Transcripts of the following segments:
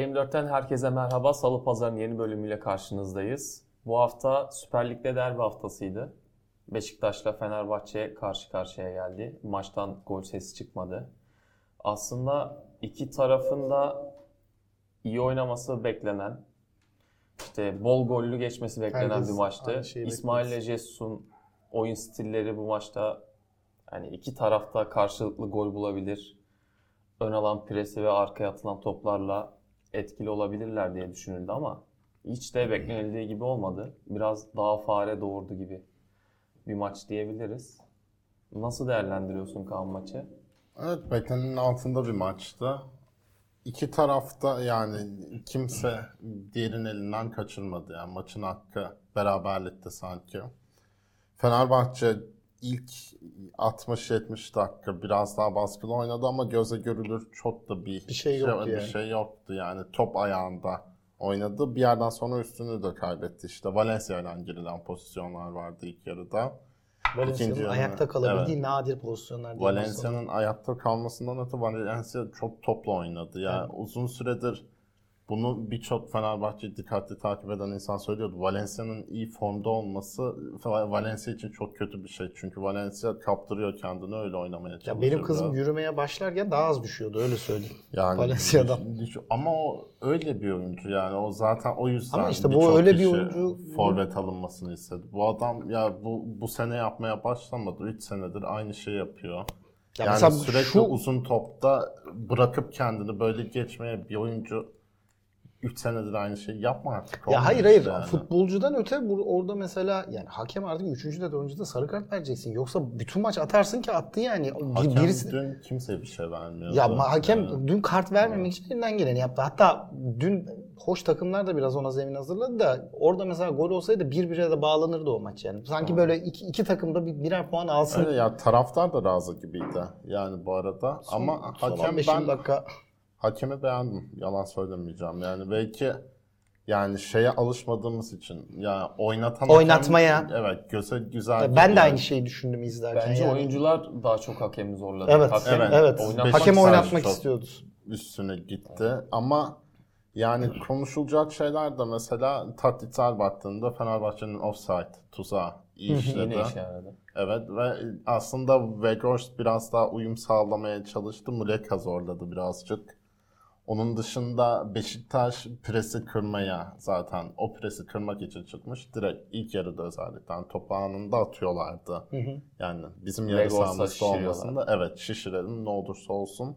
TM4'ten herkese merhaba. Salı Pazar'ın yeni bölümüyle karşınızdayız. Bu hafta Süper Lig'de derbi haftasıydı. Beşiktaş'la Fenerbahçe karşı karşıya geldi. Maçtan gol sesi çıkmadı. Aslında iki tarafın da iyi oynaması beklenen, işte bol gollü geçmesi beklenen Herkes bir maçtı. İsmail ile. Jesus'un oyun stilleri bu maçta yani iki tarafta karşılıklı gol bulabilir. Ön alan presi ve arkaya atılan toplarla etkili olabilirler diye düşünüldü ama hiç de beklenildiği gibi olmadı. Biraz daha fare doğurdu gibi bir maç diyebiliriz. Nasıl değerlendiriyorsun Kaan maçı? Evet beklenenin altında bir maçtı. İki tarafta yani kimse diğerinin elinden kaçırmadı. Yani maçın hakkı beraberlikte sanki. Fenerbahçe ilk 60-70 dakika biraz daha baskılı oynadı ama göze görülür çok da bir, Bir şey yoktu bir yani. şey yoktu. Yani top ayağında oynadı. Bir yerden sonra üstünü de kaybetti. İşte Valencia ile girilen pozisyonlar vardı ilk yarıda. Valencia'nın ayakta kalabildiği Evet. nadir pozisyonlar Valencia'nın ayakta kalmasından öte Valencia çok toplu oynadı. Yani uzun süredir bunu birçok Fenerbahçe dikkatli takip eden insan söylüyordu. Valencia'nın iyi formda olması Valencia için çok kötü bir şey. Çünkü Valencia kaptırıyor kendini öyle oynamaya çalışıyor. Ya benim kızım yürümeye başlarken daha az düşüyordu öyle söyleyeyim. yani, Valencia'dan. Ama o öyle bir oyuncu yani. O zaten o yüzden Ama işte bu öyle bir oyuncu- forvet alınmasını istedi. Bu adam ya bu bu sene yapmaya başlamadı. 3 senedir aynı şey yapıyor. Ya yani sürekli şu- uzun topta bırakıp kendini böyle geçmeye bir oyuncu 3 senedir aynı şeyi yapma artık. Ya hayır hayır yani. futbolcudan öte bu, orada mesela yani hakem artık 3. de 4. de sarı kart vereceksin. Yoksa bütün maç atarsın ki attı yani. Hakem birisi dün kimseye bir şey vermiyordu. ya hakem Yani. dün kart vermemek için elinden geleni yaptı. Hatta dün hoş takımlar da biraz ona zemin hazırladı da orada mesela gol olsaydı bir bire de bağlanırdı o maç yani. Sanki böyle iki, iki takım da bir, birer puan alsın. Öyle ya taraftar da razı gibiydi yani bu arada. Ama Son hakem 15 ben dakika Hakemi beğendim. Yalan söylemeyeceğim. Yani belki yani şeye alışmadığımız için yani oynatan Oynatmaya. hakem, evet göze güzel. ben de aynı şeyi düşündüm izlerken. Bence yani. oyuncular daha çok hakemi zorladı. Evet, Hakem evet. evet. oynatmak Hakem oynatmak istiyordu. üstüne gitti ama yani konuşulacak şeyler de mesela taktiksel baktığında Fenerbahçe'nin offside tuzağı iyi işledi. Yine işe yaradı. Evet ve aslında Weghorst biraz daha uyum sağlamaya çalıştı. Muleka zorladı birazcık. Onun dışında Beşiktaş presi kırmaya zaten o presi kırmak için çıkmış. Direkt ilk yarıda özellikle yani topu anında atıyorlardı. Yani bizim yarı sahamızda olmasında evet şişirelim ne olursa olsun.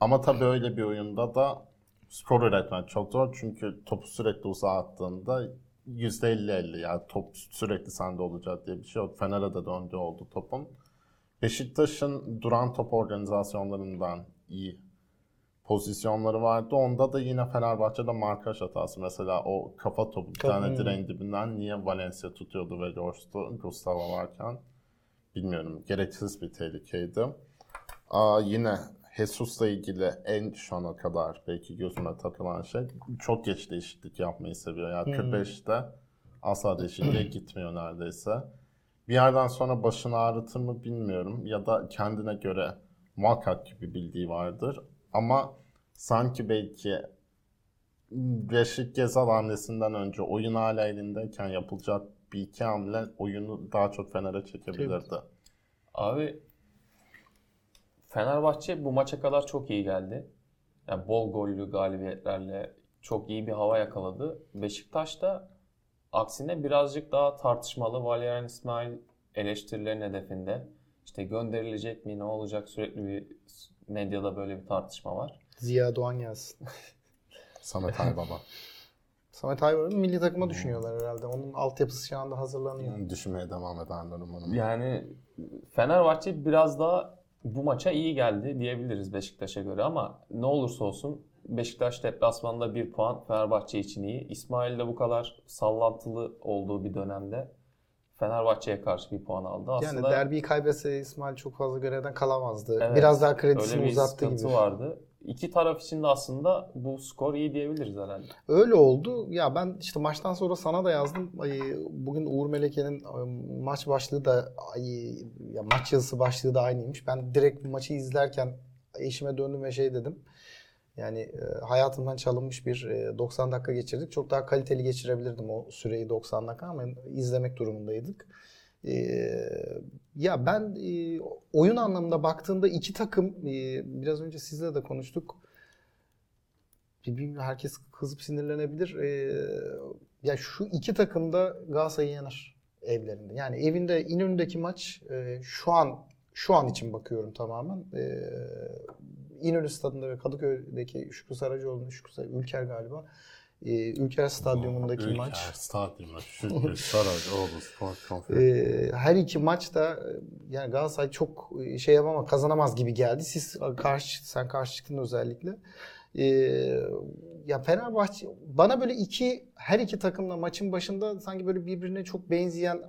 Ama tabii öyle bir oyunda da skor üretmek çok zor. Çünkü topu sürekli uzağa attığında %50-50 yani top sürekli sende olacak diye bir şey yok. Fener'e de döndüğü oldu topun. Beşiktaş'ın duran top organizasyonlarından iyi pozisyonları vardı. Onda da yine Fenerbahçe'de markaj hatası. Mesela o kafa topu bir tane Hmm. direğin dibinden niye Valencia tutuyordu ve Gorst'u Gustavo varken bilmiyorum. Gereksiz bir tehlikeydi. Aa, yine Jesus'la ilgili en şu ana kadar belki gözüme takılan şey çok geç değişiklik yapmayı seviyor. Yani 45'te asla değişikliğe gitmiyor neredeyse. Bir yerden sonra başını ağrıtır mı bilmiyorum ya da kendine göre muhakkak ki bir bildiği vardır. Ama sanki belki Reşit Gezal hamlesinden önce oyun hala elindeyken yapılacak bir iki hamle oyunu daha çok Fener'e çekebilirdi. Abi Fenerbahçe bu maça kadar çok iyi geldi. Yani bol gollü galibiyetlerle çok iyi bir hava yakaladı. Beşiktaş da aksine birazcık daha tartışmalı. Valerian İsmail eleştirilerin hedefinde. İşte gönderilecek mi ne olacak sürekli bir medyada böyle bir tartışma var. Ziya Doğan gelsin. Samet Aybaba. Samet Aybaba'yı milli takıma düşünüyorlar herhalde. Onun altyapısı şu anda hazırlanıyor. Düşünmeye devam ederler umarım. Yani Fenerbahçe biraz daha bu maça iyi geldi diyebiliriz Beşiktaş'a göre ama ne olursa olsun Beşiktaş deplasmanda bir puan Fenerbahçe için iyi. İsmail de bu kadar sallantılı olduğu bir dönemde Fenerbahçe'ye karşı bir puan aldı. Yani Aslında derbiyi kaybetse İsmail çok fazla görevden kalamazdı. Evet, Biraz daha öyle kredisini bir uzattı gibi. vardı. İki taraf için de aslında bu skor iyi diyebiliriz herhalde. Öyle oldu. Ya ben işte maçtan sonra sana da yazdım. Bugün Uğur Meleke'nin ay, maç başlığı da ya maç yazısı başlığı da aynıymış. Ben direkt maçı izlerken eşime döndüm ve şey dedim. Yani e, hayatımdan çalınmış bir e, 90 dakika geçirdik. Çok daha kaliteli geçirebilirdim o süreyi 90 dakika ama izlemek durumundaydık. E, ya ben e, oyun anlamında baktığımda iki takım e, biraz önce sizle de konuştuk. Bir- herkes kızıp sinirlenebilir. E, ya şu iki takım da Galatasaray'ı yener evlerinde. Yani evinde İnönü'ndeki maç e, şu an şu an için bakıyorum tamamen. E, İnönü stadında ve Kadıköy'deki Şükrü Saracoğlu'nun Şükrü Sar- Ülker galiba. E, Ülker stadyumundaki Ülker maç. Stadyumu, Şükrü Saracoğlu Spor Konferansı. Ee, her iki maçta e, yani Galatasaray çok e, şey yapamaz, kazanamaz gibi geldi. Siz karşı sen karşı çıktın özellikle. Ee, ya Fenerbahçe bana böyle iki her iki takımla maçın başında sanki böyle birbirine çok benzeyen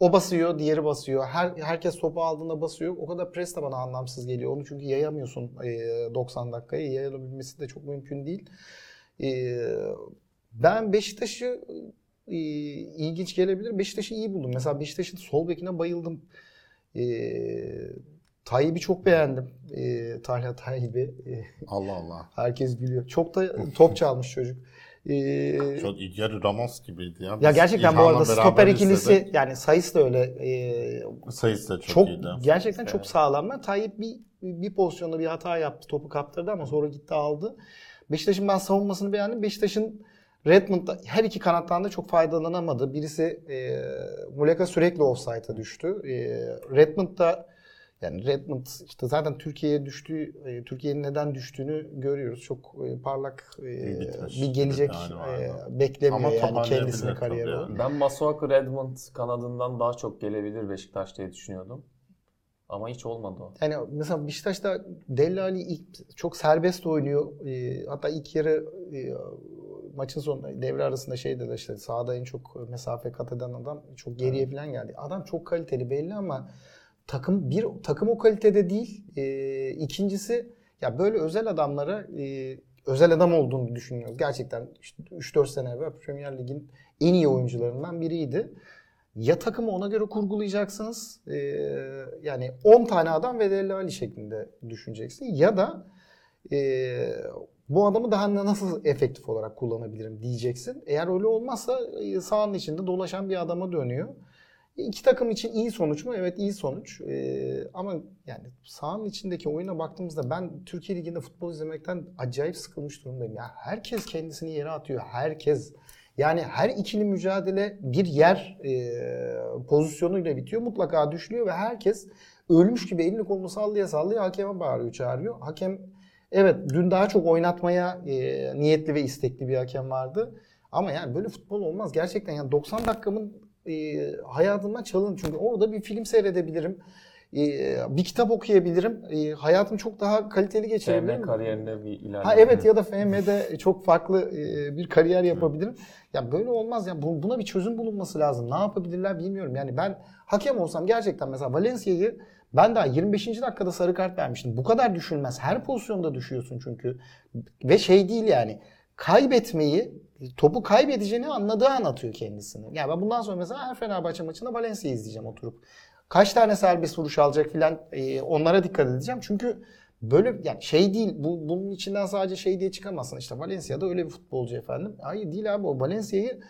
o basıyor, diğeri basıyor. Her herkes topu aldığında basıyor. O kadar pres de bana anlamsız geliyor. Onu çünkü yayamıyorsun e, 90 dakikayı. Yayabilmesi de çok mümkün değil. Ben Beşiktaş'ı ilginç gelebilir. Beşiktaş'ı iyi buldum. Mesela Beşiktaş'ın sol bekine bayıldım. Tayyip'i çok beğendim. E, Talha Tayyip'i. E, Allah Allah. herkes biliyor. Çok da top çalmış çocuk. E, Çok İlker Ramos gibiydi ya. ya Biz gerçekten bu arada stoper ikilisi izledik. yani sayısı da öyle e, sayısı da çok, çok iyiydi. gerçekten çok Evet. sağlamlar. Tayyip bir bir pozisyonda bir hata yaptı. Topu kaptırdı ama sonra gitti aldı. Beşiktaş'ın ben savunmasını beğendim. Beşiktaş'ın Redmond'da her iki kanattan da çok faydalanamadı. Birisi e, Muleka sürekli offside'a düştü. E, Redmond da yani Redmond işte zaten Türkiye'ye düştüğü, e, Türkiye'nin neden düştüğünü görüyoruz. Çok e, parlak e, bitmiş bir gelecek yani beklemiyor Ama yani tabii kariyeri. yani. Ben Masuaku Redmond kanadından daha çok gelebilir Beşiktaş diye düşünüyordum. Ama hiç olmadı o. Yani mesela Beşiktaş'ta Deli Ali ilk çok serbest oynuyor. Hatta ilk yarı maçın sonunda devre arasında şey dedi işte sahada en çok mesafe kat eden adam çok geriye falan geldi. Adam çok kaliteli belli ama takım bir takım o kalitede değil. Ee, ikincisi ya böyle özel adamlara e, özel adam olduğunu düşünüyoruz. Gerçekten işte 3-4 sene evvel Premier Lig'in en iyi oyuncularından biriydi. Ya takımı ona göre kurgulayacaksınız. ee, yani 10 tane adam ve Deli Ali şeklinde düşüneceksin. Ya da ee, bu adamı daha nasıl efektif olarak kullanabilirim diyeceksin. Eğer öyle olmazsa e, sahanın içinde dolaşan bir adama dönüyor. İki takım için iyi sonuç mu? Evet iyi sonuç. Ee, ama yani sahanın içindeki oyuna baktığımızda ben Türkiye Ligi'nde futbol izlemekten acayip sıkılmış durumdayım. Ya herkes kendisini yere atıyor. Herkes. Yani her ikili mücadele bir yer e, pozisyonuyla bitiyor. Mutlaka düşünüyor ve herkes ölmüş gibi elini kolunu sallaya sallaya hakeme bağırıyor, çağırıyor. Hakem evet dün daha çok oynatmaya e, niyetli ve istekli bir hakem vardı. Ama yani böyle futbol olmaz. Gerçekten yani 90 dakikamın e, hayatımdan çalın. Çünkü orada bir film seyredebilirim. E, bir kitap okuyabilirim. E, hayatımı çok daha kaliteli geçirebilirim. FM kariyerinde bir ilerleme. Ha evet ya da FM'de çok farklı e, bir kariyer yapabilirim. Ya böyle olmaz ya. Bu- Buna bir çözüm bulunması lazım. Ne yapabilirler bilmiyorum. Yani ben hakem olsam gerçekten mesela Valencia'yı ben daha 25. dakikada sarı kart vermiştim. Bu kadar düşülmez. Her pozisyonda düşüyorsun çünkü. Ve şey değil yani. Kaybetmeyi, topu kaybedeceğini anladığı an atıyor kendisini. Yani ben bundan sonra mesela her Fenerbahçe maçında Valencia'yı izleyeceğim oturup. Kaç tane serbest vuruş alacak filan e, onlara dikkat edeceğim. Çünkü böyle yani şey değil bu bunun içinden sadece şey diye çıkamazsın işte Valencia'da öyle bir futbolcu efendim. Hayır değil abi o Valencia'yı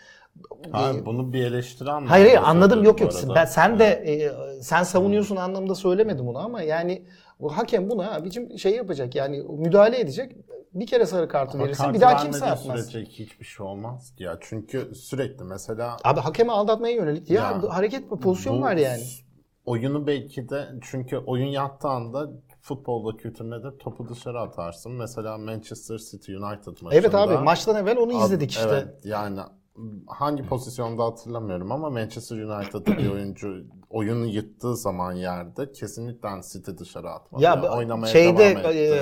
Ha, e, bunu bir eleştiren Hayır hayır anladım yok yok. Ben, sen de e, sen savunuyorsun anlamda söylemedim bunu ama yani bu hakem buna abicim şey yapacak yani müdahale edecek. Bir kere sarı kartı Ama verirsin kartı bir daha kimse atmaz. sürece hiçbir şey olmaz ya. Çünkü sürekli mesela Abi hakeme aldatmaya yönelik ya, Ya, hareket pozisyon var yani. Oyunu belki de çünkü oyun yattığı anda futbolda kültür nedir? Topu dışarı atarsın. Mesela Manchester City United maçında. Evet abi maçtan evvel onu izledik işte. Evet yani hangi pozisyonda hatırlamıyorum ama Manchester United'da bir oyuncu oyunu yıktığı zaman yerde kesinlikle City dışarı atmadı. Ya Yani oynamaya şeyde devam etti. e,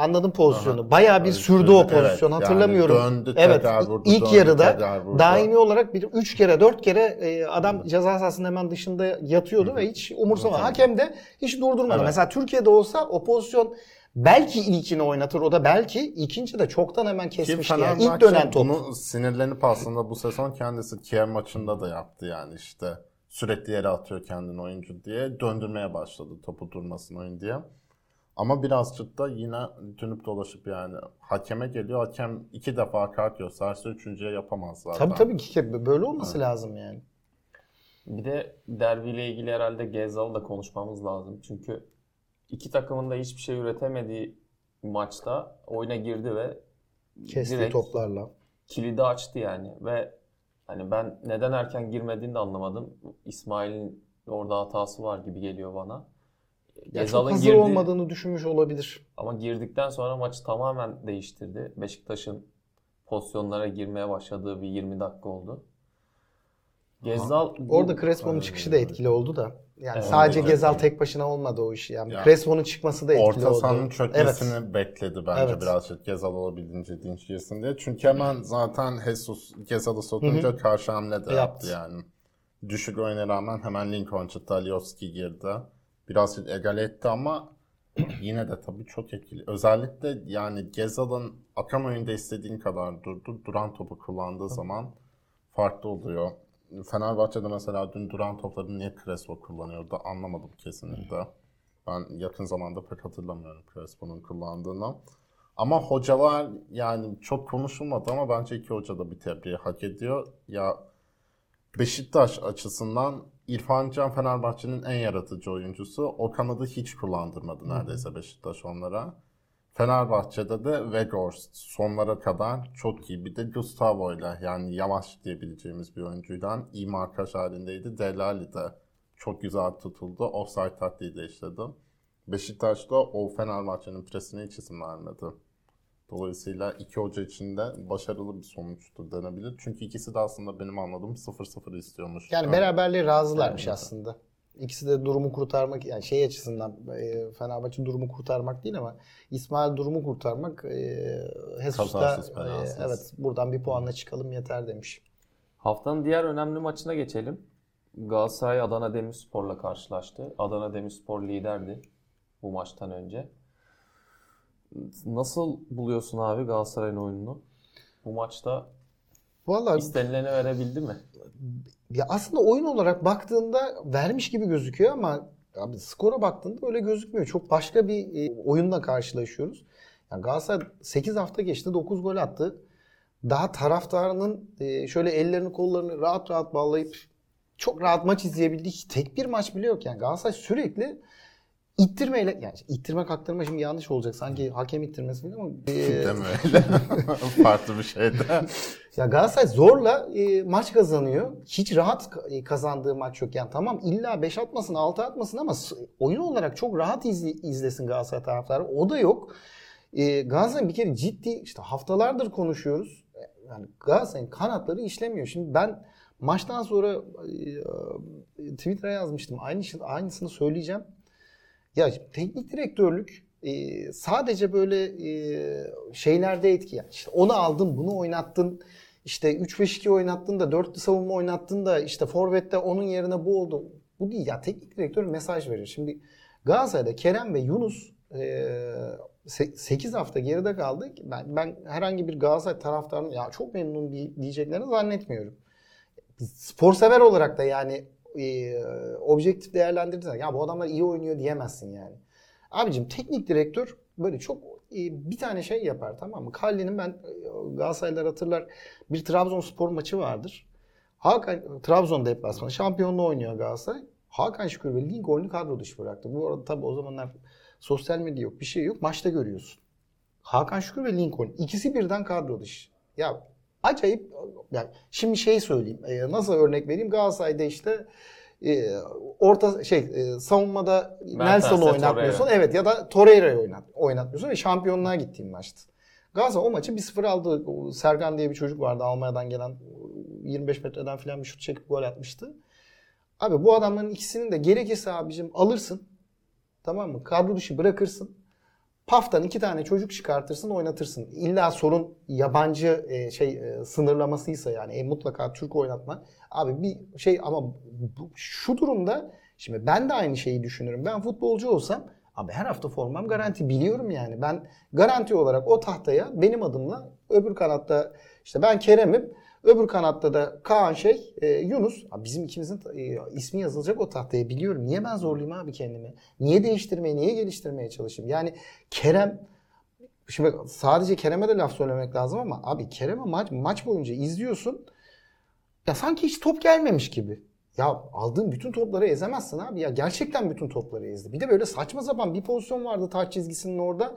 anladım pozisyonu. Aha. Bayağı bir Evet, sürdü o evet, pozisyon yani hatırlamıyorum. döndü, evet vurdu, ilk döndü, yarıda daimi olarak bir 3 kere 4 kere e, adam ceza sahasının hemen dışında yatıyordu ve hiç umursamadı. Evet. Hakem de hiç durdurmadı. Evet. Mesela Türkiye'de olsa o pozisyon belki ilkini oynatır o da belki ikinci de çoktan hemen Ki kesmişti yani. İlk dönen top. bunu sinirlenip aslında bu sezon kendisi Kiev maçında da yaptı yani işte sürekli yere atıyor kendini oyuncu diye döndürmeye başladı topu durmasın oyun diye. Ama birazcık da yine dönüp dolaşıp yani hakeme geliyor. Hakem iki defa kart gösterse üçüncüye yapamaz zaten. Tabii tabii ki böyle olması lazım yani. Bir de derbiyle ilgili herhalde Gezal'ı da konuşmamız lazım. Çünkü iki takımın da hiçbir şey üretemediği maçta oyuna girdi ve Kesti toplarla. kilidi açtı yani ve hani ben neden erken girmediğini de anlamadım. İsmail'in orada hatası var gibi geliyor bana. Gezal'ın hazır girdi olmadığını düşünmüş olabilir. ama girdikten sonra maçı tamamen değiştirdi. Beşiktaş'ın pozisyonlara girmeye başladığı bir 20 dakika oldu. Gezal Orada Crespo'nun çıkışı da etkili oldu da. Yani Evet, sadece evet. Gezal tek başına olmadı o iş. Yani Ya, Crespo'nun çıkması da etkili Orta oldu. sahanın çökmesini Evet. bekledi bence Evet. birazcık Gezal olabildiğince dinç girsin diye. Çünkü hemen zaten Jesus Gezal'ı sokunca karşı hamle de Yaptı. yani. Düşük oyuna rağmen hemen Lincoln çıktı, Alioski girdi. Birazcık egal etti ama yine de tabii çok etkili. Özellikle yani Gezal'ın akam oyunda istediğin kadar durdu. Duran topu kullandığı zaman farklı oluyor. Fenerbahçe'de mesela dün duran topları niye Crespo kullanıyordu anlamadım kesinlikle. Ben yakın zamanda pek hatırlamıyorum Crespo'nun kullandığını. Ama hocalar yani çok konuşulmadı ama bence iki hoca da bir tebriği hak ediyor. Ya Beşiktaş açısından İrfan Can Fenerbahçe'nin en yaratıcı oyuncusu. O kanadı hiç kullandırmadı neredeyse Beşiktaş onlara. Fenerbahçe'de de Weghorst sonlara kadar çok iyi. Bir de Gustavo ile yani yavaş diyebileceğimiz bir oyuncuyla iyi markaj halindeydi. Delali de çok güzel tutuldu. Offside taktiği de işledi. Beşiktaş'ta o Fenerbahçe'nin presine hiç izin vermedi. Dolayısıyla iki hoca için de başarılı bir sonuçtu denebilir. Çünkü ikisi de aslında benim anladığım 0-0 istiyormuş. Yani beraberliğe razılarmış Evet. aslında. İkisi de durumu kurtarmak yani şey açısından e, Fenerbahçe durumu kurtarmak değil ama İsmail durumu kurtarmak e, Kazarsız, e, evet buradan bir puanla çıkalım yeter demiş. Haftanın diğer önemli maçına geçelim. Galatasaray Adana Demirspor'la karşılaştı. Adana Demirspor liderdi bu maçtan önce. Nasıl buluyorsun abi Galatasaray'ın oyununu? Bu maçta Vallahi istenileni verebildi mi? ya aslında oyun olarak baktığında vermiş gibi gözüküyor ama abi skora baktığında öyle gözükmüyor. Çok başka bir e, oyunla karşılaşıyoruz. Yani Galatasaray 8 hafta geçti 9 gol attı. Daha taraftarının e, şöyle ellerini kollarını rahat rahat bağlayıp çok rahat maç izleyebildiği tek bir maç bile yok. Yani Galatasaray sürekli ittirmeyle yani ittirme kaktırma şimdi yanlış olacak. Sanki hakem ittirmesi falan ama e, Deme öyle. Farklı bir şeydi. ya Galatasaray zorla e, maç kazanıyor. Hiç rahat ka- e, kazandığı maç yok. Yani tamam illa 5 atmasın 6 atmasın ama s- oyun olarak çok rahat izle- izlesin Galatasaray taraftarı. O da yok. E, Galatasaray bir kere ciddi işte haftalardır konuşuyoruz. E, Yani Galatasaray'ın kanatları işlemiyor. Şimdi ben maçtan sonra e, Twitter'a yazmıştım. Aynı aynısını söyleyeceğim. Ya teknik direktörlük e, sadece böyle e, şeylerde etki. Yani işte onu aldın, bunu oynattın. İşte 3-5-2 oynattın da 4'lü savunma oynattın da işte forvette onun yerine bu oldu. Bu değil ya teknik direktör mesaj verir. Şimdi Galatasaray'da Kerem ve Yunus e, 8 hafta geride kaldı. Ben, ben herhangi bir Galatasaray taraftarının ya çok memnun diye- diyeceklerini zannetmiyorum. Spor sever olarak da yani e, objektif değerlendirirsen ya bu adamlar iyi oynuyor diyemezsin yani. Abicim teknik direktör böyle çok e, bir tane şey yapar tamam mı? Kalli'nin ben e, Galatasaraylılar hatırlar bir Trabzonspor maçı vardır. Hakan Trabzon deplasmanı şampiyonluğu oynuyor Galatasaray. Hakan Şükür ve Lincoln'u kadro dışı bıraktı. Bu arada tabii o zamanlar sosyal medya yok, bir şey yok. Maçta görüyorsun. Hakan Şükür ve Lincoln ikisi birden kadro dışı. Ya acayip yani şimdi şey söyleyeyim. e, nasıl örnek vereyim? Galatasaray'da işte e, orta şey e, savunmada Nelson'u Torreira. oynatmıyorsun. Evet ya da Torreira'yı oynat, oynatmıyorsun ve şampiyonluğa gittiğim maçtı. Galatasaray o maçı 1-0 aldı. Sergan diye bir çocuk vardı Almanya'dan gelen 25 metreden falan bir şut çekip gol atmıştı. Abi bu adamların ikisinin de gerekirse abicim alırsın. Tamam mı? Kadro dışı bırakırsın. Paftan iki tane çocuk çıkartırsın oynatırsın. İlla sorun yabancı e, şey e, sınırlamasıysa yani e, mutlaka Türk oynatma. Abi bir şey ama bu, şu durumda şimdi ben de aynı şeyi düşünürüm. Ben futbolcu olsam abi her hafta formam garanti biliyorum yani. Ben garanti olarak o tahtaya benim adımla öbür kanatta işte ben Kerem'im Öbür kanatta da Kaan şey e, Yunus. Abi bizim ikimizin e, ismi yazılacak o tahtaya biliyorum. Niye ben zorlayayım abi kendimi? Niye değiştirmeye, niye geliştirmeye çalışayım? Yani Kerem Şimdi sadece Kerem'e de laf söylemek lazım ama abi Kerem'e maç, maç boyunca izliyorsun. Ya sanki hiç top gelmemiş gibi. Ya aldığın bütün topları ezemezsin abi ya. Gerçekten bütün topları ezdi. Bir de böyle saçma sapan bir pozisyon vardı taç çizgisinin orada.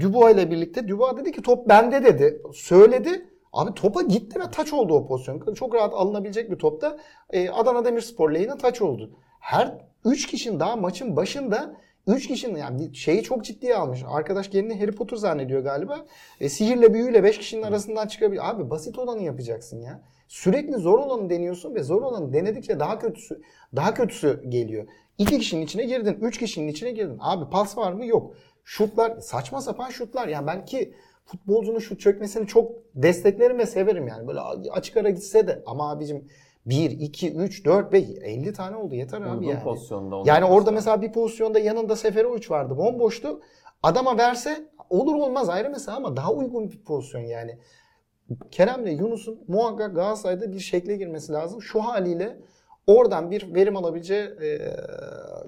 Dubois ile birlikte. Dubois dedi ki top bende dedi. Söyledi. Abi topa gitti ve taç oldu o pozisyon. Çok rahat alınabilecek bir topta e, Adana Demirspor lehine taç oldu. Her 3 kişinin daha maçın başında 3 kişinin yani şeyi çok ciddiye almış. Arkadaş kendini Harry Potter zannediyor galiba. E, sihirle büyüyle 5 kişinin arasından çıkabilir. Abi basit olanı yapacaksın ya. Sürekli zor olanı deniyorsun ve zor olanı denedikçe daha kötüsü daha kötüsü geliyor. 2 kişinin içine girdin, 3 kişinin içine girdin. Abi pas var mı? Yok. Şutlar saçma sapan şutlar. Yani belki futbolcunun şut çökmesini çok desteklerim ve severim yani. Böyle açık ara gitse de ama abicim 1, 2, 3, 4, 5, 50 tane oldu yeter abi Uygun yani. pozisyonda. Yani orada mesela. mesela bir pozisyonda yanında Seferovic vardı. Bomboştu. Adama verse olur olmaz ayrı mesela ama daha uygun bir pozisyon yani. Kerem'le Yunus'un muhakkak Galatasaray'da bir şekle girmesi lazım. Şu haliyle oradan bir verim alabileceği e,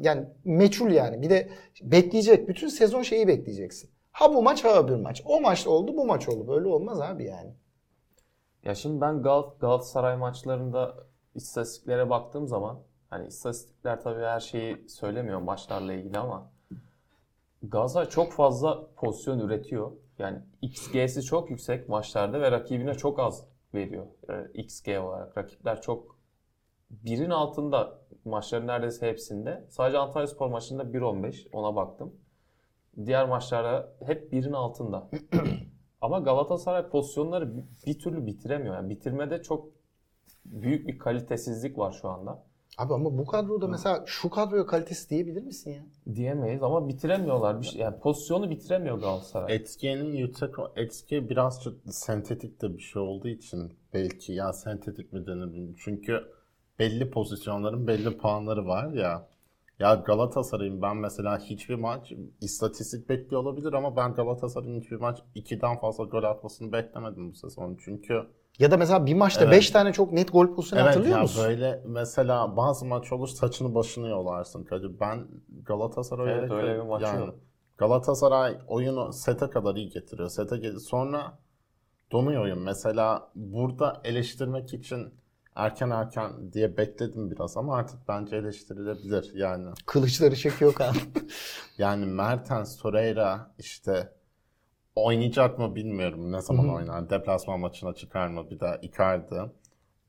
yani meçhul yani. Bir de bekleyecek. Bütün sezon şeyi bekleyeceksin. Ha bu maç ha öbür maç. O maç oldu bu maç oldu. Böyle olmaz abi yani. Ya şimdi ben Gal- Galatasaray maçlarında istatistiklere baktığım zaman hani istatistikler tabii her şeyi söylemiyor maçlarla ilgili ama Galatasaray çok fazla pozisyon üretiyor. Yani XG'si çok yüksek maçlarda ve rakibine çok az veriyor e, XG olarak. Rakipler çok birin altında maçların neredeyse hepsinde. Sadece Antalyaspor maçında 1.15 ona baktım. Diğer maçlarda hep birin altında. Ama Galatasaray pozisyonları bir- türlü bitiremiyor. Yani bitirmede çok büyük bir kalitesizlik var şu anda. Abi ama bu kadroda mesela şu kadroya kalitesi diyebilir misin ya? Diyemeyiz ama bitiremiyorlar. Bir şey, yani pozisyonu bitiremiyor Galatasaray. Etkiyenin yüksek etki birazcık sentetik de bir şey olduğu için belki ya sentetik mi denir. Çünkü belli pozisyonların belli puanları var ya. Ya Galatasaray'ın ben mesela hiçbir maç istatistik bekliyor olabilir ama ben Galatasaray'ın hiçbir maç 2'den fazla gol atmasını beklemedim bu sezon. Çünkü Ya da mesela bir maçta 5 Evet. tane çok net gol pozisyonu Evet hatırlıyor ya musun? böyle mesela bazı maç olur saçını başını yolarsın Kadir. Ben Galatasaray Evet, öyle bir maç yani yok. Galatasaray oyunu sete kadar iyi getiriyor. Sete sonra donuyor oyun. Mesela burada eleştirmek için erken erken diye bekledim biraz ama artık bence eleştirilebilir yani. Kılıçları çekiyor kan. Yani Mertens, Torreira işte oynayacak mı bilmiyorum. Ne zaman Hı hı. oynar? Deplasman maçına çıkar mı? Bir daha Icardi.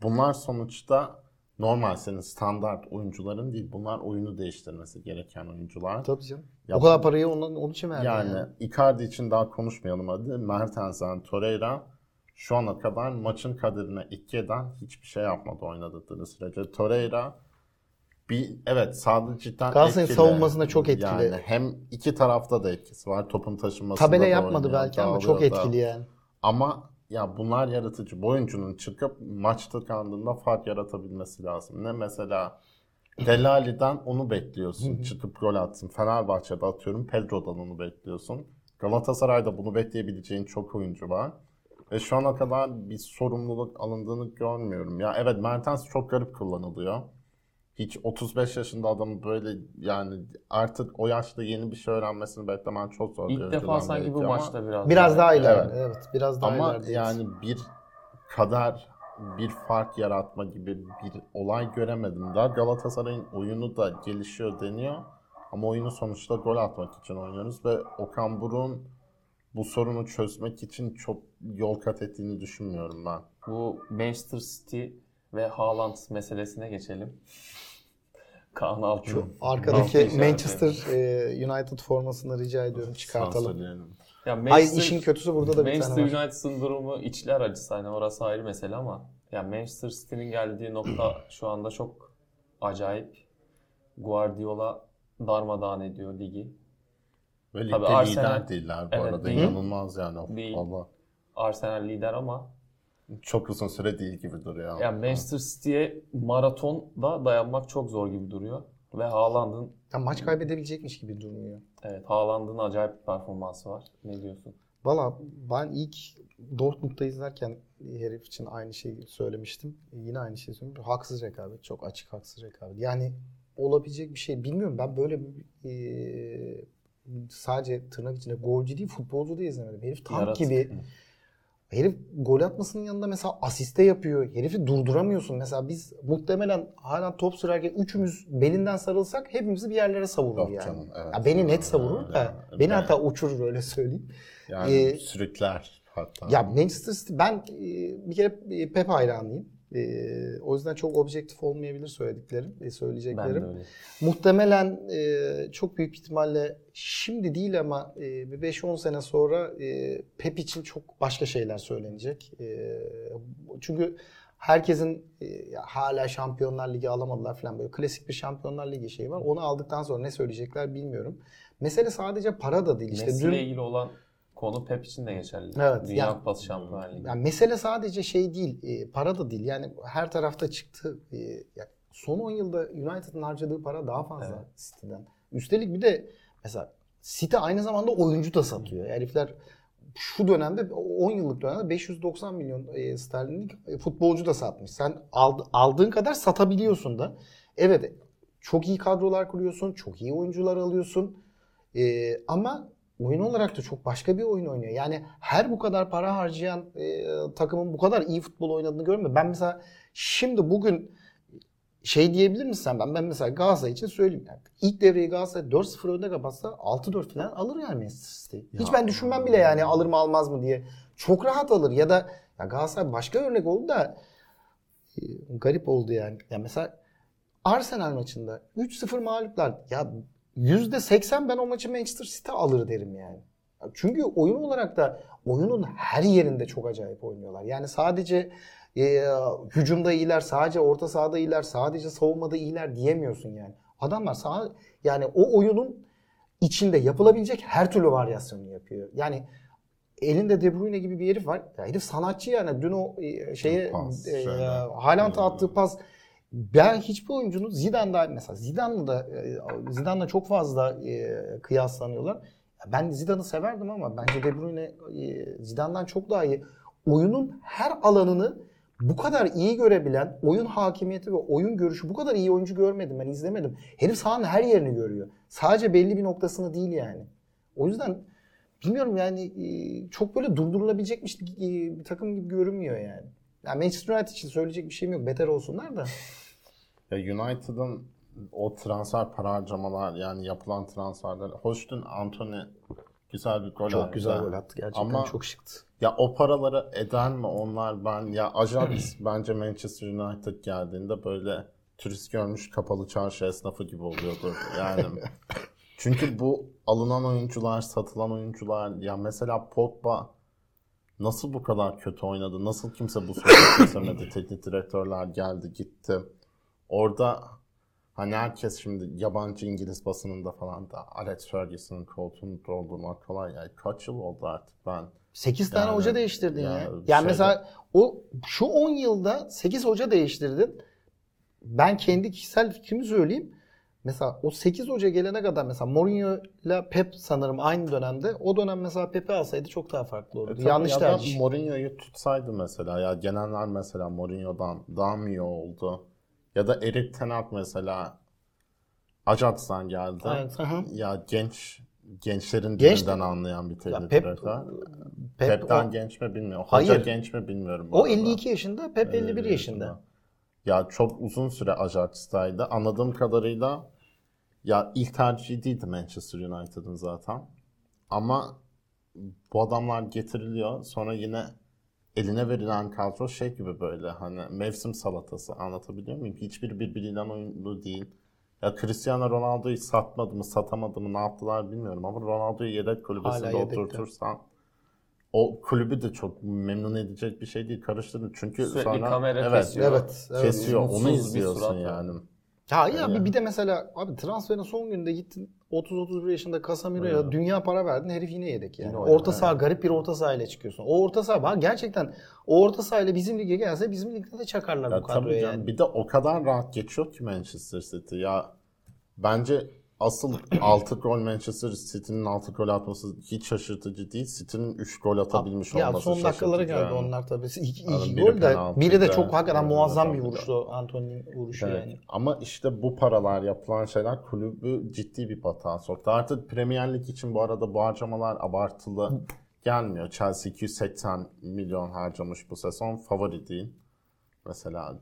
Bunlar sonuçta normal senin standart oyuncuların değil. Bunlar oyunu değiştirmesi gereken oyuncular. Tabii canım. Ya o kadar parayı onun, onun için verdi. yani Yani. Icardi için daha konuşmayalım hadi. Mertens'den Torreira şu ana kadar maçın kaderine etki eden hiçbir şey yapmadı oynadıkları sürece. Torreira bir evet sahada cidden Galatasaray'ın etkili. savunmasında çok etkili. Yani hem iki tarafta da etkisi var. Topun taşınmasında Tabela yapmadı oynuyor, belki ama çok dağılıyor da. etkili yani. Ama ya bunlar yaratıcı. Bu oyuncunun çıkıp maç tıkandığında fark yaratabilmesi lazım. Ne mesela Delali'den onu bekliyorsun. çıkıp gol atsın. Fenerbahçe'de atıyorum Pedro'dan onu bekliyorsun. Galatasaray'da bunu bekleyebileceğin çok oyuncu var. Ve şu ana kadar bir sorumluluk alındığını görmüyorum. Ya evet Mertens çok garip kullanılıyor. Hiç 35 yaşında adamı böyle yani artık o yaşta yeni bir şey öğrenmesini beklemen çok zor. İlk defa sanki bu ama- maçta biraz Biraz daha ileride. Evet. Evet. Biraz daha ama ilerideyiz. yani bir kadar bir fark yaratma gibi bir olay göremedim. Daha Galatasaray'ın oyunu da gelişiyor deniyor. Ama oyunu sonuçta gol atmak için oynuyoruz ve Okan Buruk'un bu sorunu çözmek için çok yol kat ettiğini düşünmüyorum ben. Bu Manchester City ve Haaland meselesine geçelim. Kaan Alçı. Arkadaki Altı işareti. Manchester e, United formasını rica ediyorum çıkartalım. Ya Ay Manchester, işin kötüsü burada da bir Manchester tane var. United'ın durumu içler acısı hani orası ayrı mesele ama ya Manchester City'nin geldiği nokta şu anda çok acayip. Guardiola darmadağın ediyor ligi. Ve ligde Tabii Arsenal- lider değiller bu Evet, arada. değil. İnanılmaz yani. Değil. Valla. Arsenal lider ama Çok uzun süre değil gibi duruyor. ya Manchester City'ye maratonda dayanmak çok zor gibi duruyor. Ve Haaland'ın Ya maç kaybedebilecekmiş gibi durmuyor. evet Haaland'ın acayip bir performansı var. Ne diyorsun? Valla ben ilk Dortmund'da izlerken herif için aynı şeyi söylemiştim. Yine aynı şeyi söylüyorum. Haksız rekabet. Çok açık haksız rekabet. Yani olabilecek bir şey bilmiyorum. Ben böyle bir e, sadece tırnak içinde golcü değil futbolcu da izlemedim. Herif tank Yaratık. gibi. Herif gol atmasının yanında mesela asiste yapıyor. Herifi durduramıyorsun. Mesela biz muhtemelen hala top sürerken üçümüz belinden sarılsak hepimizi bir yerlere savurur Yok yani. canım, evet. Ya beni net savurur da Yani, beni ben- hatta uçurur öyle söyleyeyim. Yani Ee, sürükler hatta. Ya Manchester City ben e, bir kere e, Pep hayranıyım. E, o yüzden çok objektif olmayabilir söylediklerim, e, Ben de söyleyeceklerim. öyle. Muhtemelen e, çok büyük ihtimalle şimdi değil ama e, bir 5-10 sene sonra e, Pep için çok başka şeyler söylenecek. E, çünkü herkesin e, hala Şampiyonlar Ligi alamadılar falan böyle klasik bir Şampiyonlar Ligi şeyi var. Onu aldıktan sonra ne söyleyecekler bilmiyorum. Mesele sadece para da değil. İşte Messi dün ilgili olan konu Pep için de geçerli. Evet, Dünya yani- Kupası Şampiyonlar Ligi. Yani mesele sadece şey değil, e, para da değil. Yani her tarafta çıktı. E, yani son 10 yılda United'ın harcadığı para daha fazla Evet. City'den. Üstelik bir de mesela City aynı zamanda oyuncu da satıyor. Herifler şu dönemde 10 yıllık dönemde 590 milyon e, sterlinlik e, futbolcu da satmış. Sen ald- aldığın kadar satabiliyorsun da. Evet çok iyi kadrolar kuruyorsun, çok iyi oyuncular alıyorsun. E, ama oyun olarak da çok başka bir oyun oynuyor. Yani her bu kadar para harcayan e, takımın bu kadar iyi futbol oynadığını görmüyorum. Ben mesela şimdi bugün şey diyebilir misin sen? Ben, ben mesela Galatasaray için söyleyeyim. Yani ilk devreyi Galatasaray 4-0 önde kapatsa 6-4 falan alır yani Manchester City. Hiç ben düşünmem bile yani alır mı almaz mı diye. Çok rahat alır ya da ya Galatasaray başka örnek oldu da e, garip oldu yani. Ya mesela Arsenal maçında 3-0 mağluplar. Ya %80 ben o maçı Manchester City alır derim yani. Çünkü oyun olarak da oyunun her yerinde çok acayip oynuyorlar. Yani sadece e, hücumda iyiler, sadece orta sahada iyiler, sadece savunmada iyiler diyemiyorsun yani. Adamlar sağ yani o oyunun içinde yapılabilecek her türlü varyasyonu yapıyor. Yani elinde De Bruyne gibi bir herif var. Ya herif sanatçı yani. Dün o e, şeye Pas, e. Haaland'a attığı pas ben hiçbir oyuncunun Zidane'da mesela Zidane'la da e, Zidane'la çok fazla e, kıyaslanıyorlar. Ya Ben Zidane'ı severdim ama bence De Bruyne e, Zidane'dan çok daha iyi. Oyunun her alanını bu kadar iyi görebilen, oyun hakimiyeti ve oyun görüşü bu kadar iyi oyuncu görmedim ben izlemedim. Herif sahanın her yerini görüyor. Sadece belli bir noktasını değil yani. O yüzden bilmiyorum yani çok böyle durdurulabilecekmiş bir takım gibi görünmüyor yani. yani Manchester United için söyleyecek bir şeyim yok. Beter olsunlar da. Ya United'ın o transfer para harcamalar yani yapılan transferler. Hoş dün Anthony güzel bir gol Çok attı. güzel gol attı. Gerçekten Ama- çok şıktı. Ya o paraları eder mi onlar ben ya Ajax bence Manchester United geldiğinde böyle turist görmüş kapalı çarşı esnafı gibi oluyordur yani. Çünkü bu alınan oyuncular, satılan oyuncular ya mesela Pogba nasıl bu kadar kötü oynadı? Nasıl kimse bu sorunu çözemedi? Teknik direktörler geldi gitti. Orada hani herkes şimdi yabancı İngiliz basınında falan da Alex Ferguson'ın koltuğunu doldurmak kolay. Yani kaç yıl oldu artık ben 8 tane Yani- hoca değiştirdin ya. yani Yani şeyde- mesela o şu 10 yılda 8 hoca değiştirdin. Ben kendi kişisel fikrimi söyleyeyim. Mesela o 8 hoca gelene kadar mesela Mourinho ile Pep sanırım aynı dönemde. O dönem mesela Pep'i alsaydı çok daha farklı olurdu. E Yanlış ya tercih. Mourinho'yu tutsaydı mesela ya gelenler mesela Mourinho'dan daha mı iyi oldu? Ya da Erik Ten Hag mesela Ajax'tan geldi. Evet. Ya genç gençlerin Genç- dilinden anlayan bir teknik Pep, direktör. Pep Pep'ten o, genç mi bilmiyorum. Hoca Hayır. genç mi bilmiyorum. o arada. 52 yaşında, Pep 51 51 yaşında. Ya çok uzun süre Ajax'taydı. Anladığım kadarıyla ya ilk tercihi değildi Manchester United'ın zaten. Ama bu adamlar getiriliyor. Sonra yine eline verilen kadro şey gibi böyle hani mevsim salatası anlatabiliyor muyum? Hiçbir birbiriyle uyumlu değil. Ya Cristiano Ronaldo'yu satmadı mı, satamadı mı, ne yaptılar bilmiyorum ama Ronaldo'yu yedek Hala kulübesinde yedekte. oturtursan o kulübü de çok memnun edecek bir şey değil. Karıştırdın. Çünkü Sürekli sonra kamera evet, kesiyor. Evet, evet. kesiyor. Onu izliyorsun yani. Ya ya Yani. bir, bir de mesela abi transferin son gününde gittin 30-31 yaşında Casemiro'ya Evet. dünya para verdin herif yine yedek yani. Yine orta saha garip bir orta saha ile çıkıyorsun. O orta saha bak gerçekten o orta saha ile bizim lige gelse bizim ligde de çakarlar Ya bu kadroya yani. Bir de o kadar rahat geçiyor ki Manchester City. Ya bence asıl 6 gol Manchester City'nin 6 gol atması hiç şaşırtıcı değil. City'nin 3 gol atabilmiş Ya olması son dakikalara geldi yani. onlar tabii. İki, iki Adam biri gol de biri de çok hakikaten muazzam bir vuruştu Anthony'nin vuruşu Evet. yani. Ama işte bu paralar yapılan şeyler kulübü ciddi bir batağa soktu. Artık Premier Lig için bu arada bu harcamalar abartılı gelmiyor. Chelsea 280 milyon harcamış bu sezon. Favori değil. Mesela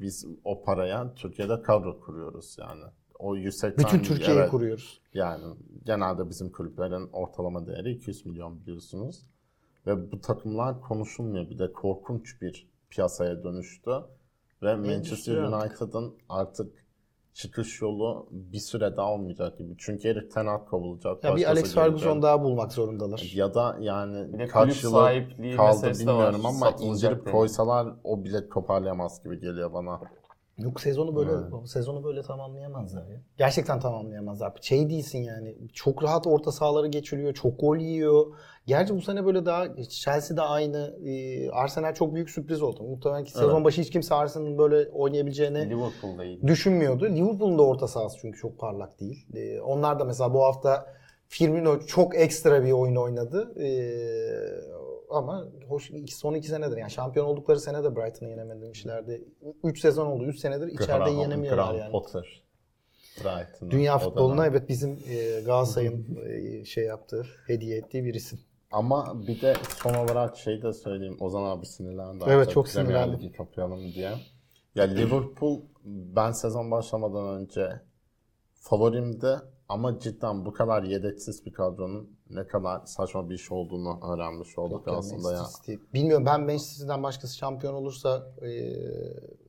biz o paraya Türkiye'de kadro kuruyoruz yani. O 180 Bütün Türkiye'yi evet, kuruyoruz. Yani genelde bizim kulüplerin ortalama değeri 200 milyon biliyorsunuz. Ve bu takımlar konuşulmuyor. Bir de korkunç bir piyasaya dönüştü. Ve Manchester. United'ın artık çıkış yolu bir süre daha olmayacak gibi. Çünkü Erik Ten Hag kovulacak. Ya bir Alex Ferguson daha bulmak zorundalar. Ya da yani kaç sahipliği kaldı meselesi de var. bilmiyorum ama Satılacak indirip koysalar o bile toparlayamaz gibi geliyor bana. Yok sezonu böyle sezonu böyle tamamlayamazlar ya. Gerçekten tamamlayamazlar. Şey değilsin yani. Çok rahat orta sahaları geçiriyor. Çok gol yiyor. Gerçi bu sene böyle daha Chelsea de aynı. Ee, Arsenal çok büyük sürpriz oldu. Muhtemelen ki sezon Evet. başı hiç kimse Arsenal'ın böyle oynayabileceğini düşünmüyordu. Liverpool'un da orta sahası çünkü çok parlak değil. Ee, onlar da mesela bu hafta Firmino çok ekstra bir oyun oynadı. Ee, ama hoş iki- son iki senedir yani şampiyon oldukları sene de Brighton'ı yenememişlerdi. 3 sezon oldu. 3 senedir içeride Graham- yenemiyorlar Graham yani. Potter. Brighton'ı, Dünya futboluna evet bizim e, Galatasaray'ın e, şey yaptığı, hediye ettiği bir isim. Ama bir de son olarak şey de söyleyeyim. Ozan abi sinirlendi. Evet, artık çok. Ligi kapayalım diye. Ya Liverpool ben sezon başlamadan önce favorimdi ama cidden bu kadar yedeksiz bir kadronun ne kadar saçma bir iş olduğunu öğrenmiş olduk aslında ya. City. Bilmiyorum ben Manchester City'den başkası şampiyon olursa e,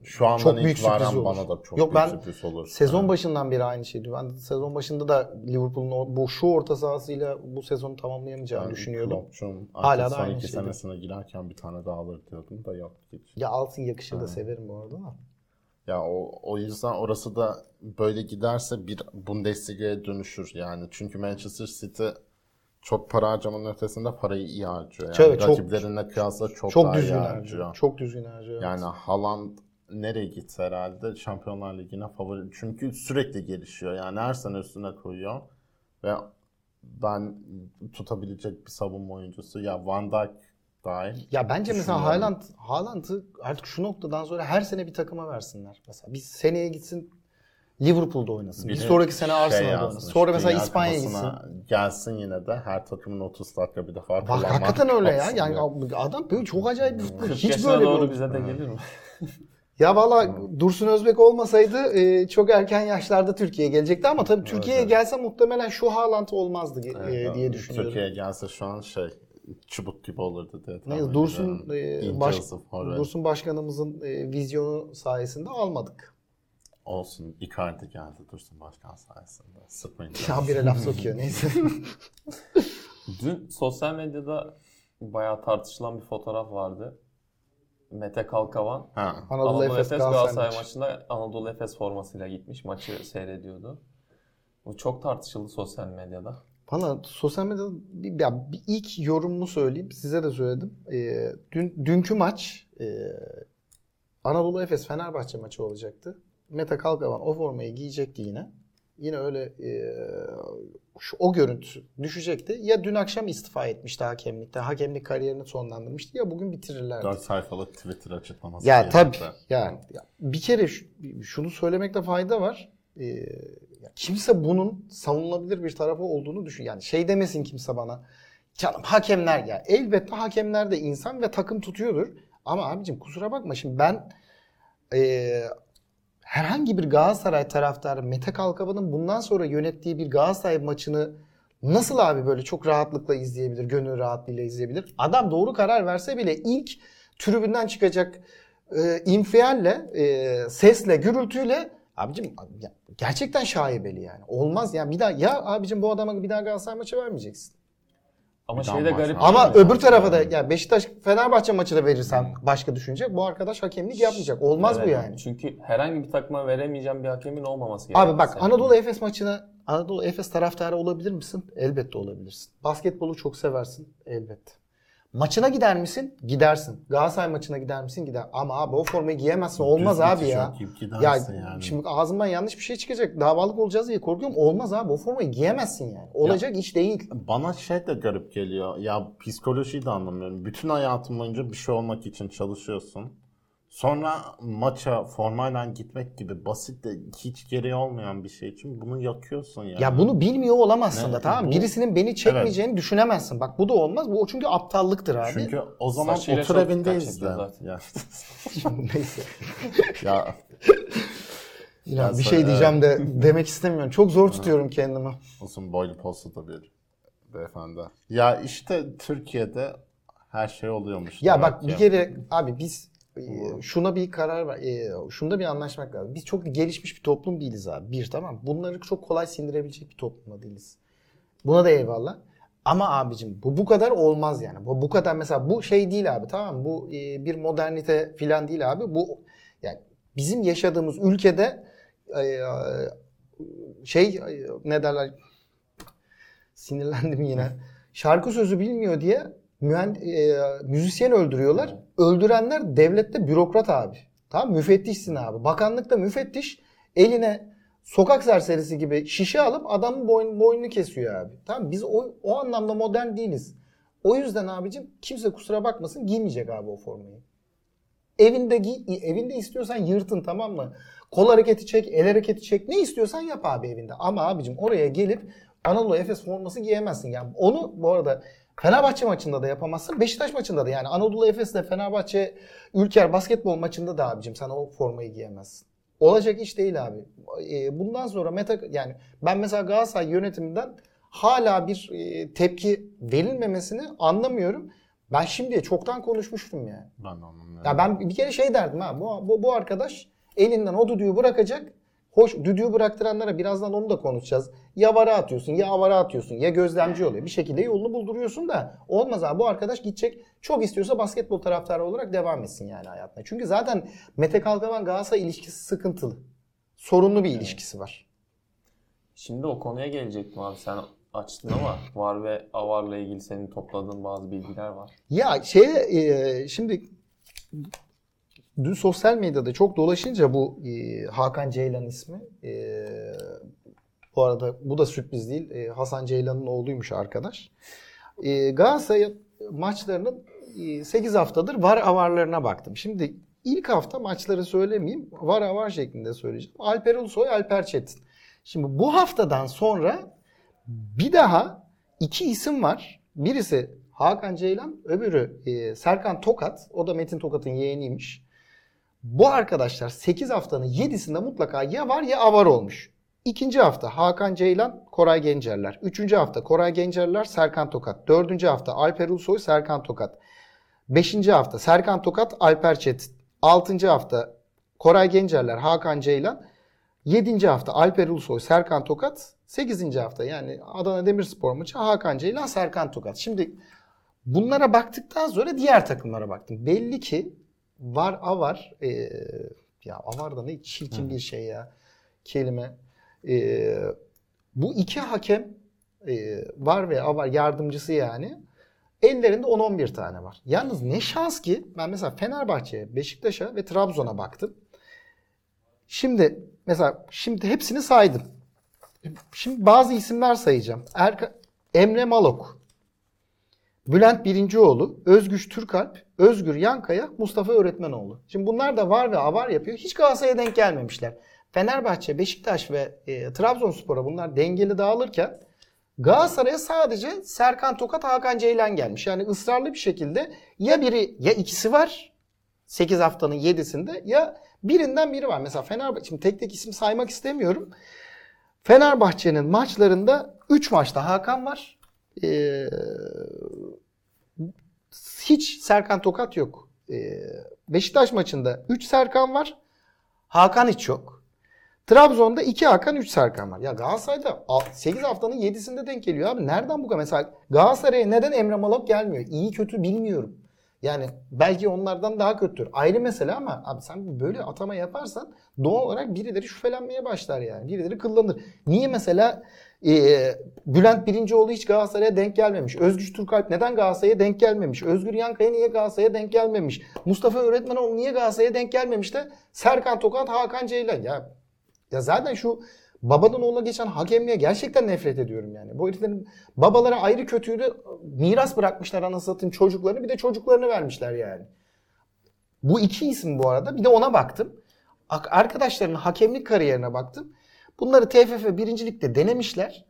Şu andan Çok büyük sürpriz olur. bana da çok Yok, büyük ben sürpriz olur. sezon Evet. başından beri aynı şeydi. Ben sezon başında da Liverpool'un bu şu orta sahasıyla bu sezonu tamamlayamayacağını Ben düşünüyordum. Klopp'cum Hala da son aynı iki şeydi. senesine girerken bir tane daha alır diyordum da yok. Ya altın yakışır da severim bu arada ama. Ya o, o yüzden orası da böyle giderse bir Bundesliga'ya dönüşür yani. Çünkü Manchester City çok para harcamanın ötesinde parayı iyi harcıyor. Yani Evet, çok- rakiplerine kıyasla çok, Çok daha düzgün iyi harcıyor. harcıyor. Çok düzgün harcıyor. Yani Haaland nereye gitse herhalde Şampiyonlar Ligi'ne favori. Çünkü sürekli gelişiyor. Yani her sene üstüne koyuyor. Ve ben tutabilecek bir savunma oyuncusu ya Van Dijk dahil. Ya bence mesela. Haaland, Haaland'ı artık şu noktadan sonra her sene bir takıma versinler. Mesela bir seneye gitsin Liverpool'da oynasın. Bir, de sonraki sene şey Arsenal'da yazmış, oynasın. Sonra mesela İspanya'ya gitsin. Gelsin yine de her takımın 30 dakika bir defa Bak hakikaten öyle ya. Yani diyor. adam böyle çok acayip bir futbol. 40 Hiç böyle bir doğru oyun- bize de gelir mi? Ya valla Dursun Özbek olmasaydı e, çok erken yaşlarda Türkiye'ye gelecekti ama tabii Türkiye'ye evet. gelse muhtemelen şu Haaland olmazdı e, Evet, diye düşünüyorum. Türkiye'ye gelse şu an şey çubuk gibi olurdu diye Neyse Dursun e, baş. Dursun başkanımızın e, vizyonu sayesinde almadık. Olsun Icardi geldi Dursun Başkan sayesinde. Sıkmayın. Ya bire laf sokuyor neyse. Dün sosyal medyada bayağı tartışılan bir fotoğraf vardı. Mete Kalkavan Ha. Anadolu, Anadolu Efes Efes Galatasaray Galatasaray maçı. maçında Anadolu Efes formasıyla gitmiş. Maçı seyrediyordu. Bu çok tartışıldı sosyal medyada. Bana sosyal medyada bir, ya bir ilk yorumumu söyleyeyim. Size de söyledim. E, dün dünkü maç e, Anadolu Efes Fenerbahçe maçı olacaktı. Mete Kalkavan o formayı giyecekti yine. Yine öyle e, şu, o görüntü düşecekti. Ya dün akşam istifa etmişti hakemlikte. Hakemlik kariyerini sonlandırmıştı ya bugün bitirirlerdi. 4 sayfalık Twitter açıklaması. Ya tabii. Ya, ya bir kere şu- şunu söylemekte fayda var. Ya kimse bunun savunulabilir bir tarafı olduğunu düşün. Yani şey demesin kimse bana. Canım hakemler ya. Elbette hakemler de insan ve takım tutuyordur. Ama abicim kusura bakma şimdi ben ee, herhangi bir Galatasaray taraftarı Mete Kalkavan'ın bundan sonra yönettiği bir Galatasaray maçını nasıl abi böyle çok rahatlıkla izleyebilir, gönül rahatlığıyla izleyebilir? Adam doğru karar verse bile ilk tribünden çıkacak e, infialle, e, sesle, gürültüyle abicim ya, gerçekten şaibeli yani. Olmaz yani bir daha ya abicim bu adama bir daha Galatasaray maçı vermeyeceksin. Ama şey de garip. Ama öbür tarafa da yani Beşiktaş Fenerbahçe maçı da verirsen başka düşünecek. Bu arkadaş hakemlik yapmayacak. Olmaz bu yani. Çünkü herhangi bir takıma veremeyeceğim bir hakemin olmaması gerekiyor. Abi bak Senin. Anadolu Efes maçına Anadolu Efes taraftarı olabilir misin? Elbette olabilirsin. Basketbolu çok seversin. Elbette. Maçına gider misin? Gidersin. Galatasaray maçına gider misin? Gider. Ama abi o formayı giyemezsin. Olmaz abi ya. Ya yani. şimdi ağzımdan yanlış bir şey çıkacak. Davalık olacağız diye korkuyorum. Olmaz abi. O formayı giyemezsin yani. Olacak iş değil. Bana şey de garip geliyor. Ya psikolojiyi de anlamıyorum. Bütün hayatın boyunca bir şey olmak için çalışıyorsun. Sonra maça formayla gitmek gibi basit de hiç gereği olmayan bir şey için bunu yakıyorsun yani. Ya bunu bilmiyor olamazsın Ne? da tamam? Bu- Birisinin beni çekmeyeceğini düşünemezsin. Bak bu da olmaz. Bu çünkü aptallıktır abi. Çünkü o zaman Saçıyla otur çok evinde dikkat izle. çekiyor zaten. Ya, Neyse. ya Ya Ya bir şey diyeceğim de demek istemiyorum. Çok zor tutuyorum kendimi. uzun boylu postu da bir beyefendi. Ya işte Türkiye'de her şey oluyormuş. Ya bak ki. bir kere abi biz e, şuna bir karar ver. e, Şunda bir anlaşmak lazım. Biz çok gelişmiş bir toplum değiliz abi. Bir tamam. Bunları çok kolay sindirebilecek bir toplumda değiliz. Buna da eyvallah. Ama abicim bu bu kadar olmaz yani. Bu bu kadar mesela bu şey değil abi tamam mı? Bu e, bir modernite falan değil abi. Bu yani bizim yaşadığımız ülkede e, şey e, ne derler sinirlendim yine. Şarkı sözü bilmiyor diye mühend e, müzisyen öldürüyorlar. Öldürenler devlette bürokrat abi. Tamam müfettişsin abi. Bakanlıkta müfettiş eline sokak serserisi gibi şişe alıp adamın boyn, boynunu kesiyor abi. Tamam biz o, o anlamda modern değiliz. O yüzden abicim kimse kusura bakmasın giymeyecek abi o formayı. Evinde giy, evinde istiyorsan yırtın tamam mı? Kol hareketi çek, el hareketi çek. Ne istiyorsan yap abi evinde. Ama abicim oraya gelip Anadolu Efes forması giyemezsin. Yani onu bu arada Fenerbahçe maçında da yapamazsın. Beşiktaş maçında da yani Anadolu Efes'le Fenerbahçe Ülker basketbol maçında da abicim sen o formayı giyemezsin. Olacak iş değil abi. E, Bundan sonra meta yani ben mesela Galatasaray yönetiminden hala bir e, tepki verilmemesini anlamıyorum. Ben şimdiye çoktan konuşmuştum yani. Ben de anlamıyorum. Ya ben bir kere şey derdim ha bu, bu, bu arkadaş elinden o düdüğü bırakacak. Hoş düdüğü bıraktıranlara birazdan onu da konuşacağız. Ya vara atıyorsun ya avara atıyorsun ya gözlemci oluyor. Bir şekilde yolunu bulduruyorsun da olmaz abi bu arkadaş gidecek çok istiyorsa basketbol taraftarı olarak devam etsin yani hayatına. Çünkü zaten Mete Kalkavan Galatasaray ilişkisi sıkıntılı. Sorunlu bir ilişkisi var. Şimdi o konuya gelecektim abi. Sen açtın ama var ve avarla ilgili senin topladığın bazı bilgiler var. Ya şey e, şimdi dün sosyal medyada çok dolaşınca bu e, Hakan Ceylan ismi e, bu arada bu da sürpriz değil. E, Hasan Ceylan'ın oğluymuş arkadaş. E, Galatasaray maçlarının e, 8 haftadır var avarlarına baktım. Şimdi ilk hafta maçları söylemeyeyim. Var avar şeklinde söyleyeceğim. Alper Ulusoy, Alper Çetin. Şimdi bu haftadan sonra bir daha iki isim var. Birisi Hakan Ceylan, öbürü e, Serkan Tokat. O da Metin Tokat'ın yeğeniymiş. Bu arkadaşlar 8 haftanın 7'sinde mutlaka ya var ya avar olmuş. İkinci hafta Hakan Ceylan, Koray Gencerler. Üçüncü hafta Koray Gencerler, Serkan Tokat. Dördüncü hafta Alper Ulusoy, Serkan Tokat. Beşinci hafta Serkan Tokat, Alper Çetin. Altıncı hafta Koray Gencerler, Hakan Ceylan. Yedinci hafta Alper Ulusoy, Serkan Tokat. Sekizinci hafta yani Adana Demirspor maçı Hakan Ceylan, Serkan Tokat. Şimdi bunlara baktıktan sonra diğer takımlara baktım. Belli ki var avar e, ya avar da ne çirkin bir şey ya kelime. E, bu iki hakem e, var ve avar yardımcısı yani ellerinde 10-11 tane var. Yalnız ne şans ki ben mesela Fenerbahçe'ye, Beşiktaş'a ve Trabzon'a baktım. Şimdi mesela şimdi hepsini saydım. Şimdi bazı isimler sayacağım. Erka, Emre Malok, Bülent Birincioğlu, Özgüç Türkalp, Özgür Yankaya, Mustafa Öğretmenoğlu. Şimdi bunlar da var ve avar yapıyor. Hiç Galatasaray'a denk gelmemişler. Fenerbahçe, Beşiktaş ve e, Trabzonspor'a bunlar dengeli dağılırken Galatasaray'a sadece Serkan Tokat, Hakan Ceylan gelmiş. Yani ısrarlı bir şekilde ya biri ya ikisi var 8 haftanın 7'sinde ya birinden biri var. Mesela Fenerbahçe, şimdi tek tek isim saymak istemiyorum. Fenerbahçe'nin maçlarında 3 maçta Hakan var. Ee, hiç Serkan Tokat yok. Ee, Beşiktaş maçında 3 Serkan var. Hakan hiç yok. Trabzon'da 2 Hakan 3 Serkan var. Ya Galatasaray'da 8 haftanın 7'sinde denk geliyor abi. Nereden bu kadar? Mesela Galatasaray'a neden Emre Malak gelmiyor? İyi kötü bilmiyorum. Yani belki onlardan daha kötüdür. Ayrı mesele ama abi sen böyle atama yaparsan doğal olarak birileri şüphelenmeye başlar yani. Birileri kıllanır. Niye mesela e, Bülent Birincioğlu hiç Galatasaray'a denk gelmemiş? Özgüç Turkalp neden Galatasaray'a denk gelmemiş? Özgür Yankaya niye Galatasaray'a denk gelmemiş? Mustafa Öğretmenoğlu niye Galatasaray'a denk gelmemiş de Serkan Tokat, Hakan Ceylan. Ya ya zaten şu babadan oğula geçen hakemliğe gerçekten nefret ediyorum yani. Bu heriflerin babaları ayrı kötüydü. Miras bırakmışlar anasını çocuklarını bir de çocuklarını vermişler yani. Bu iki isim bu arada. Bir de ona baktım. Ak- Arkadaşlarının hakemlik kariyerine baktım. Bunları TFF birincilikte denemişler.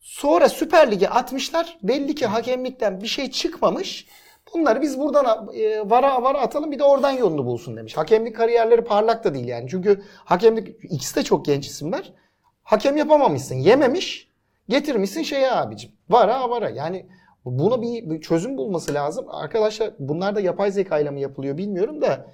Sonra Süper Lig'e atmışlar. Belli ki hakemlikten bir şey çıkmamış. Bunları biz buradan e, vara vara atalım bir de oradan yolunu bulsun demiş. Hakemlik kariyerleri parlak da değil yani. Çünkü hakemlik ikisi de çok genç isimler. Hakem yapamamışsın. Yememiş. Getirmişsin şeye abicim. Vara vara. Yani buna bir, bir çözüm bulması lazım. Arkadaşlar bunlar da yapay zeka ile mi yapılıyor bilmiyorum da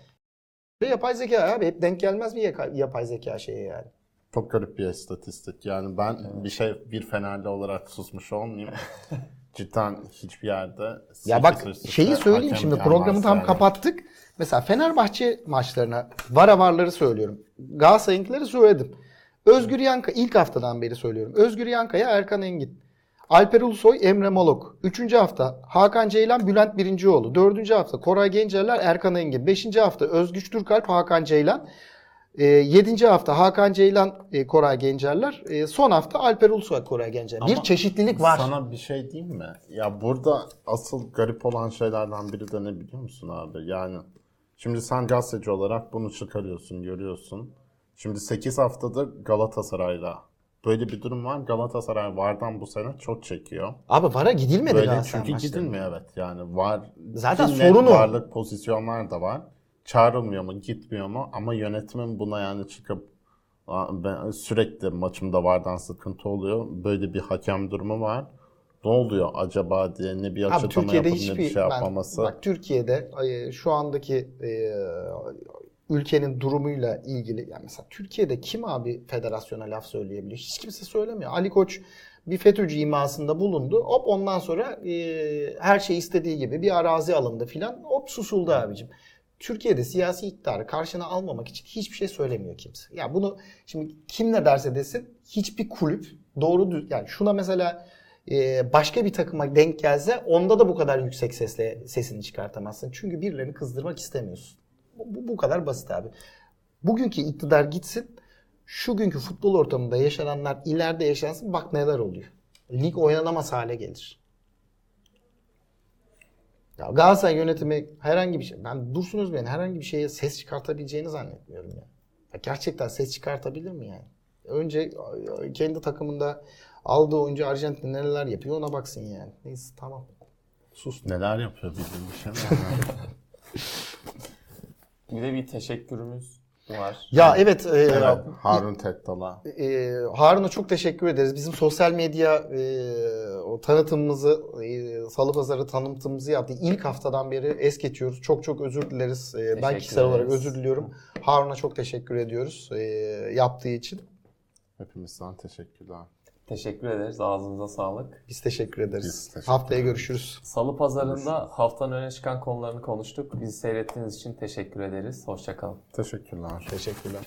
yapay zeka abi hep denk gelmez yaka- yapay zeka şeye yani. Çok garip bir istatistik. Yani ben bir şey bir Fenerli olarak susmuş olmayayım. Cidden hiçbir yerde Ya bak şeyi söyleyeyim şimdi programı tam yani. kapattık. Mesela Fenerbahçe maçlarına varavarları söylüyorum. Galatasaray'ınkileri söyledim. Özgür Yanka ilk haftadan beri söylüyorum. Özgür Yankaya Erkan Engin. Alper Ulusoy, Emre Molok. Üçüncü hafta Hakan Ceylan, Bülent Birincioğlu. Dördüncü hafta Koray Gencerler, Erkan Engin. Beşinci hafta Özgüç Türkalp, Hakan Ceylan. E, yedinci hafta Hakan Ceylan, e, Koray Gencerler. E, son hafta Alper Ulusoy, Koray Gencerler. Bir çeşitlilik var. Sana bir şey diyeyim mi? Ya burada asıl garip olan şeylerden biri de ne biliyor musun abi? Yani şimdi sen gazeteci olarak bunu çıkarıyorsun, görüyorsun. Şimdi 8 haftadır Galatasaray'la böyle bir durum var. Galatasaray vardan bu sene çok çekiyor. Abi VAR'a gidilmedi Böyle Galatasaray çünkü maçlarında. gidilmiyor evet. Yani var. Zaten ki net sorun o. Varlık pozisyonlar da var. Çağrılmıyor mu, gitmiyor mu? Ama yönetimin buna yani çıkıp "Aa, ben sürekli maçımda vardan sıkıntı oluyor. Böyle bir hakem durumu var. Ne oluyor acaba diye ne bir Abi açıklama Türkiye'de yapıp ne bir şey ben- yapmaması. bak Türkiye'de şu andaki e, ülkenin durumuyla ilgili yani mesela Türkiye'de kim abi federasyona laf söyleyebiliyor? Hiç kimse söylemiyor. Ali Koç bir FETÖ'cü imasında bulundu. Hop ondan sonra e, her şey istediği gibi bir arazi alındı filan. Hop susuldu abicim. Türkiye'de siyasi iktidarı karşına almamak için hiçbir şey söylemiyor kimse. Ya bunu şimdi kim ne derse desin hiçbir kulüp doğru düz yani şuna mesela e, başka bir takıma denk gelse onda da bu kadar yüksek sesle sesini çıkartamazsın. Çünkü birilerini kızdırmak istemiyorsun. Bu, bu kadar basit abi. Bugünkü iktidar gitsin. Şu günkü futbol ortamında yaşananlar ileride yaşansın bak neler oluyor. Lig oynanamaz hale gelir. Ya Galatasaray yönetimi herhangi bir şey. Ben Dursun Özbey'in herhangi bir şeye ses çıkartabileceğini zannetmiyorum ya. ya gerçekten ses çıkartabilir mi yani? Önce kendi takımında aldığı oyuncu Arjantin neler yapıyor ona baksın yani. Neyse tamam. Sus. Neler yapıyor bildiğin bir şey mi? Bir de bir teşekkürümüz var. Ya evet. e, evet, Harun Tekdal'a. e, Harun'a çok teşekkür ederiz. Bizim sosyal medya e, o tanıtımımızı, e, Salı Pazarı tanıtımımızı yaptı. İlk haftadan beri es geçiyoruz. Çok çok özür dileriz. E, ben kişisel olarak özür diliyorum. Harun'a çok teşekkür ediyoruz e, yaptığı için. Hepimizden teşekkürler. Teşekkür ederiz. Ağzınıza sağlık. Biz teşekkür ederiz. Biz teşekkür Haftaya görüşürüz. Salı pazarında haftanın öne çıkan konularını konuştuk. Bizi seyrettiğiniz için teşekkür ederiz. Hoşçakalın. Teşekkürler. Teşekkürler.